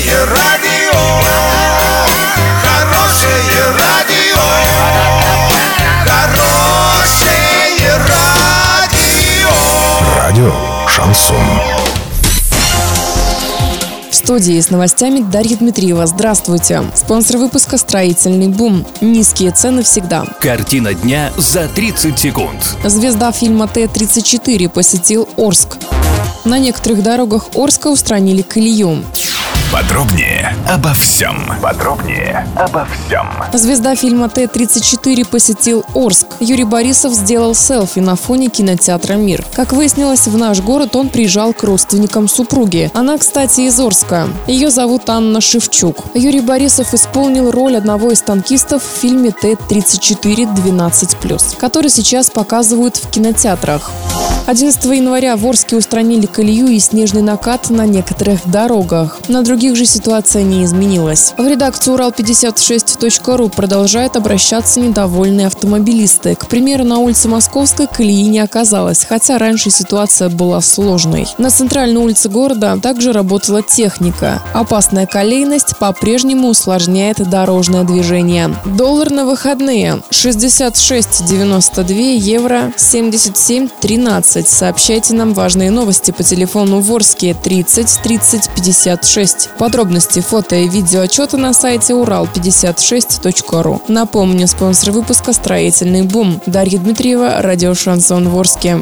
Хорошее радио, хорошее радио, хорошее радио. Радио Шансон. В студии с новостями Дарья Дмитриева. Здравствуйте. Спонсор выпуска «Строительный бум». Низкие цены всегда. Картина дня за 30 секунд. Звезда фильма Т-34 посетил Орск. На некоторых дорогах Орска устранили колею. Подробнее обо всем. Подробнее обо всем. Звезда фильма Т-34 посетил Орск. Юрий Борисов сделал селфи на фоне кинотеатра «Мир». Как выяснилось, в наш город он приезжал к родственникам супруги. Она, кстати, из Орска. Ее зовут Анна Шевчук. Юрий Борисов исполнил роль одного из танкистов в фильме Т-34 12+, который сейчас показывают в кинотеатрах. 11 января в Орске устранили колею и снежный накат на некоторых дорогах. На других же ситуация не изменилась. В редакцию Урал56.ру продолжают обращаться недовольные автомобилисты. К примеру, на улице Московской колеи не оказалось, хотя раньше ситуация была сложной. На центральной улице города также работала техника. Опасная колейность по-прежнему усложняет дорожное движение. Доллар на выходные 66,92 евро 77,13. Сообщайте нам важные новости по телефону Ворске 30 30 56. Подробности, фото и видео отчета на сайте урал56.ру. Напомню, спонсор выпуска «Строительный бум». Дарья Дмитриева, радио «Шансон Ворске».